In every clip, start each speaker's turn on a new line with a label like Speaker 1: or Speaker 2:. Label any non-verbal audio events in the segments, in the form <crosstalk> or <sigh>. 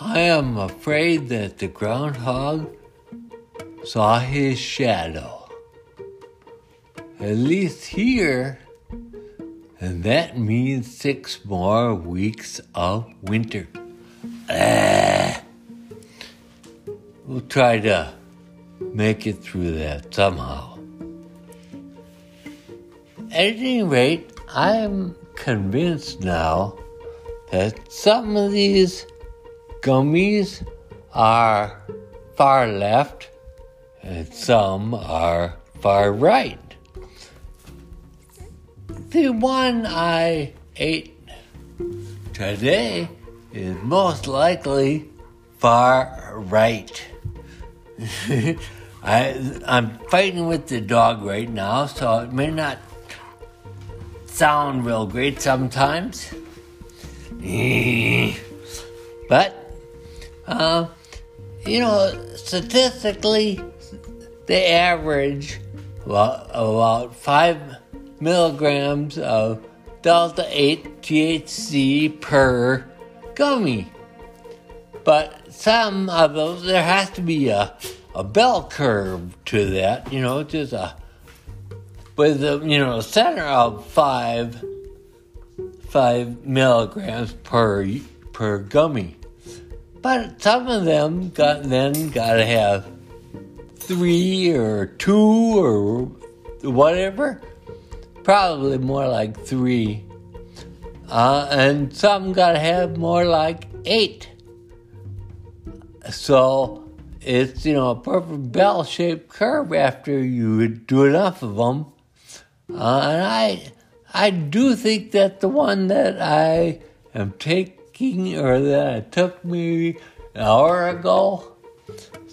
Speaker 1: I am afraid that the groundhog saw his shadow. At least here, and that means six more weeks of winter. Ah. We'll try to make it through that somehow. At any rate, I am convinced now that some of these gummies are far left and some are far right. The one I ate today is most likely far right. <laughs> I, I'm fighting with the dog right now, so it may not sound real great sometimes. <laughs> But, uh, you know, statistically, the average about, about 5 milligrams of Delta 8 THC per gummy. But some of those, there has to be a, a bell curve to that, you know, just a, with the, you know, center of five, five milligrams per, per gummy. But some of them got, then got to have three or two or whatever. Probably more like three. Uh, and some got to have more like eight. So it's, you know, a perfect bell shaped curve after you do enough of them. Uh, and I, I do think that the one that I am taking or that took me an hour ago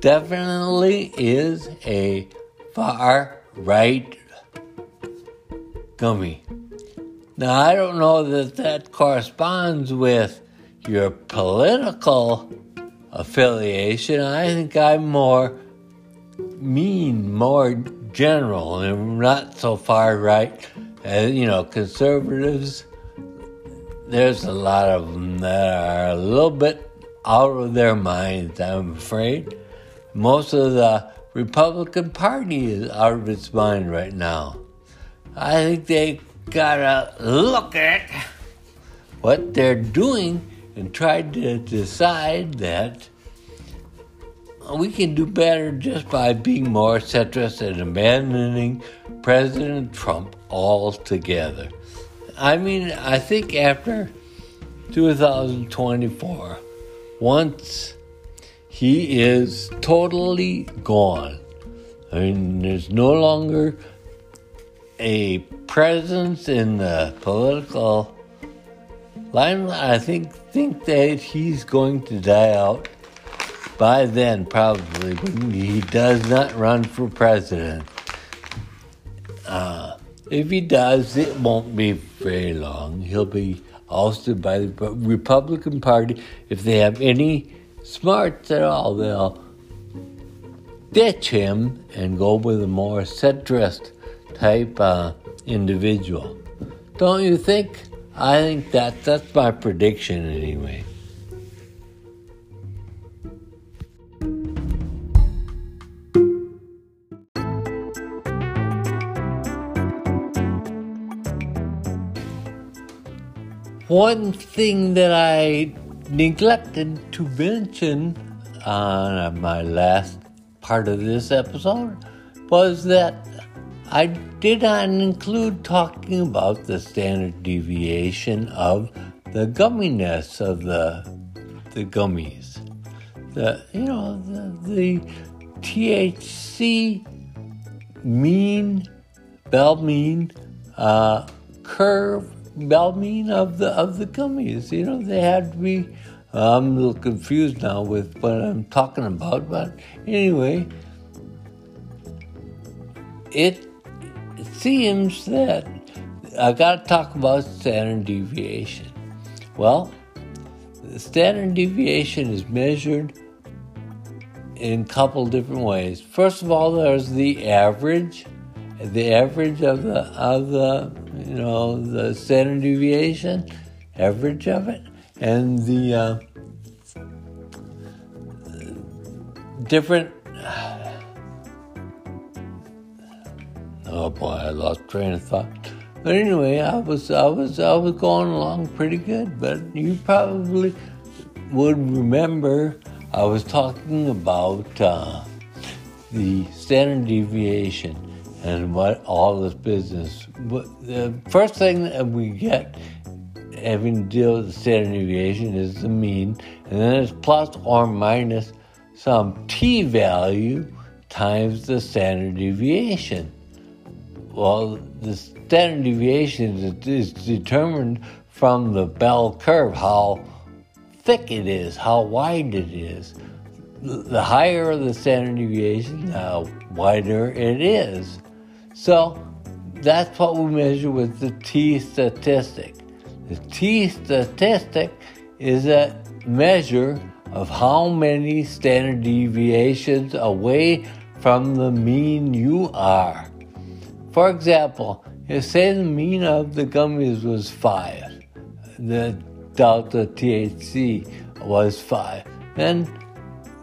Speaker 1: definitely is a far right gummy. Now, I don't know that that corresponds with your political affiliation. I think I'm more mean, more general, and not so far right. As, you know, conservatives, there's a lot of them that are a little bit out of their minds, I'm afraid. Most of the Republican Party is out of its mind right now. I think they gotta look at what they're doing and try to decide that we can do better just by being more centrist and abandoning President Trump altogether. I mean, I think after 2024, once he is totally gone, I mean, there's no longer a presence in the political limelight. I think think that he's going to die out by then, probably, when he does not run for president. Uh, if he does, it won't be very long. He'll be ousted by the Republican Party. If they have any smarts at all, they'll ditch him and go with a more centrist type uh, individual. Don't you think? I think that that's my prediction anyway. One thing that I neglected to mention on my last part of this episode was that I did not include talking about the standard deviation of the gumminess of the the gummies. The you know the, the THC mean bell mean uh, curve bell mean of the of the gummies. You know they had to be. I'm a little confused now with what I'm talking about, but anyway, it seems that I got to talk about standard deviation. Well, the standard deviation is measured in a couple different ways. First of all, there's the average, the average of the of the you know the standard deviation, average of it, and the uh, different. <sighs> Oh boy, I lost train of thought. But anyway, I was I was I was going along pretty good. But you probably would remember I was talking about uh, the standard deviation and what all this business. The first thing that we get having to deal with the standard deviation is the mean, and then it's plus or minus some t value times the standard deviation. Well, the standard deviation is, is determined from the bell curve, how thick it is, how wide it is. The higher the standard deviation, the wider it is. So that's what we measure with the t statistic. The t statistic is a measure of how many standard deviations away from the mean you are. For example, if say the mean of the gummies was 5, the delta THC was 5, then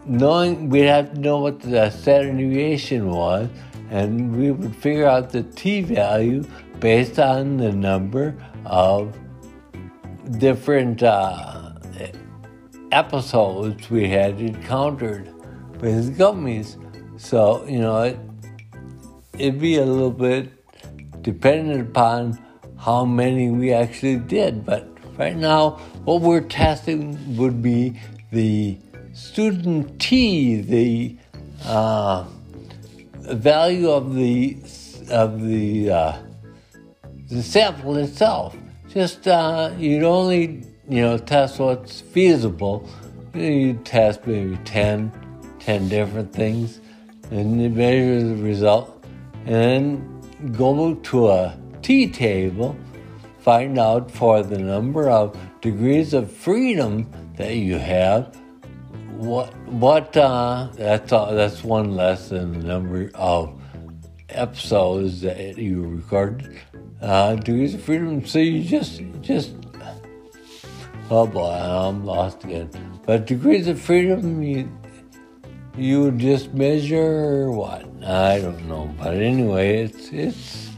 Speaker 1: knowing we'd have to know what the standard deviation was, and we would figure out the t value based on the number of different uh, episodes we had encountered with gummies. So, you know, it, it'd be a little bit dependent upon how many we actually did. But right now, what we're testing would be the student T, the uh, value of the of the uh, the sample itself. Just uh, you'd only you know test what's feasible. You test maybe 10, 10 different things, and you measure the result, and go to a T table, find out for the number of degrees of freedom that you have. What what uh, that's uh, that's one less than the number of episodes that you recorded uh, degrees of freedom. So you just, just, oh boy, I'm lost again. But degrees of freedom, you, you just measure what? I don't know. But anyway, it's, it's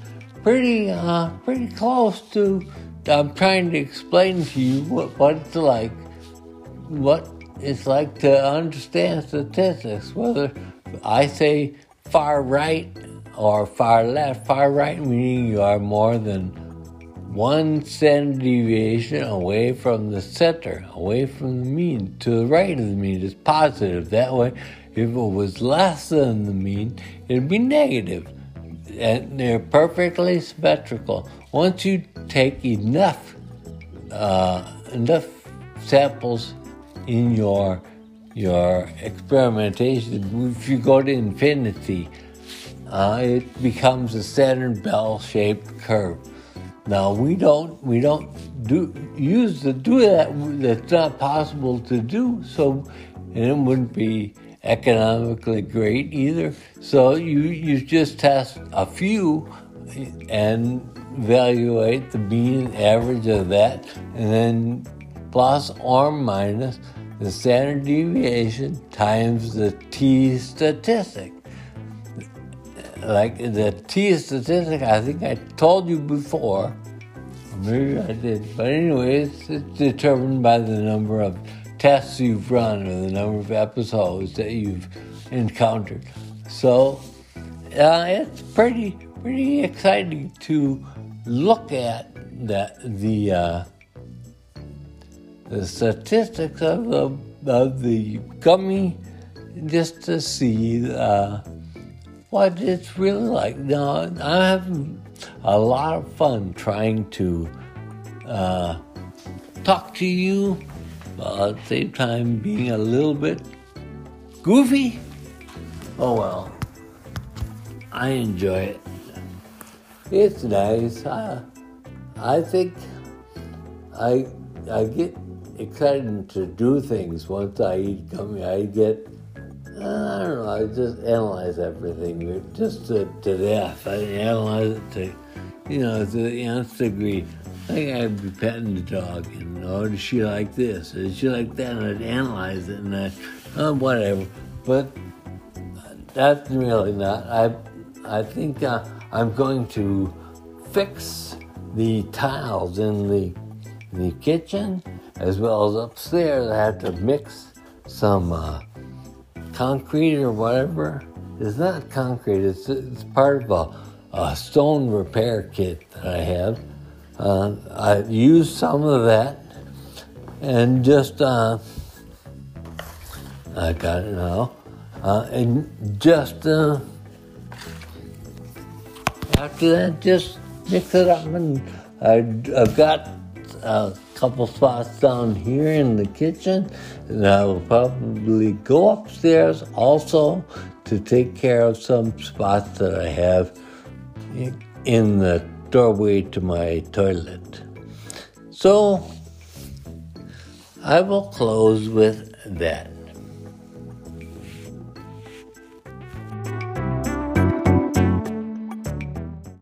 Speaker 1: pretty, uh, pretty close to, I'm trying to explain to you what, what it's like, what it's like to understand statistics, whether I say far right or far left. Far right meaning you are more than one standard deviation away from the center, away from the mean. To the right of the mean is positive. That way, if it was less than the mean, it'd be negative. And they're perfectly symmetrical. Once you take enough, uh, enough samples in your your experimentation, if you go to infinity, uh, it becomes a standard bell-shaped curve. Now we don't we don't do use to do that. That's not possible to do. So, and it wouldn't be economically great either. So you you just test a few and evaluate the mean average of that, and then plus or minus the standard deviation times the t statistic like the T statistic, I think I told you before. Maybe I did. But anyway, it's, it's determined by the number of tests you've run or the number of episodes that you've encountered. So uh, it's pretty pretty exciting to look at that the uh, the statistics of the of the gummy just to see uh, what it's really like. Now, I'm having a lot of fun trying to uh, talk to you, but at the same time being a little bit goofy. Oh well, I enjoy it. It's nice. I, I think I I get excited to do things once I eat gummy. I get I don't know. I just analyze everything just to, to death. I analyze it to, you know, to the nth degree. I think I'd be petting the dog, and oh, does she like this? Does she like that? And I'd analyze it, and I, oh, whatever. But that's really not. I, I think uh, I'm going to fix the tiles in the the kitchen as well as upstairs. I have to mix some uh, concrete or whatever. It's not concrete. It's it's part of a, a stone repair kit that I have. Uh, I used some of that and just uh, I got it now. Uh, and just uh, after that, just mix it up, and I, I've got a couple spots down here in the kitchen, and I will probably go upstairs also to take care of some spots that I have in the doorway to my toilet. So I will close with that.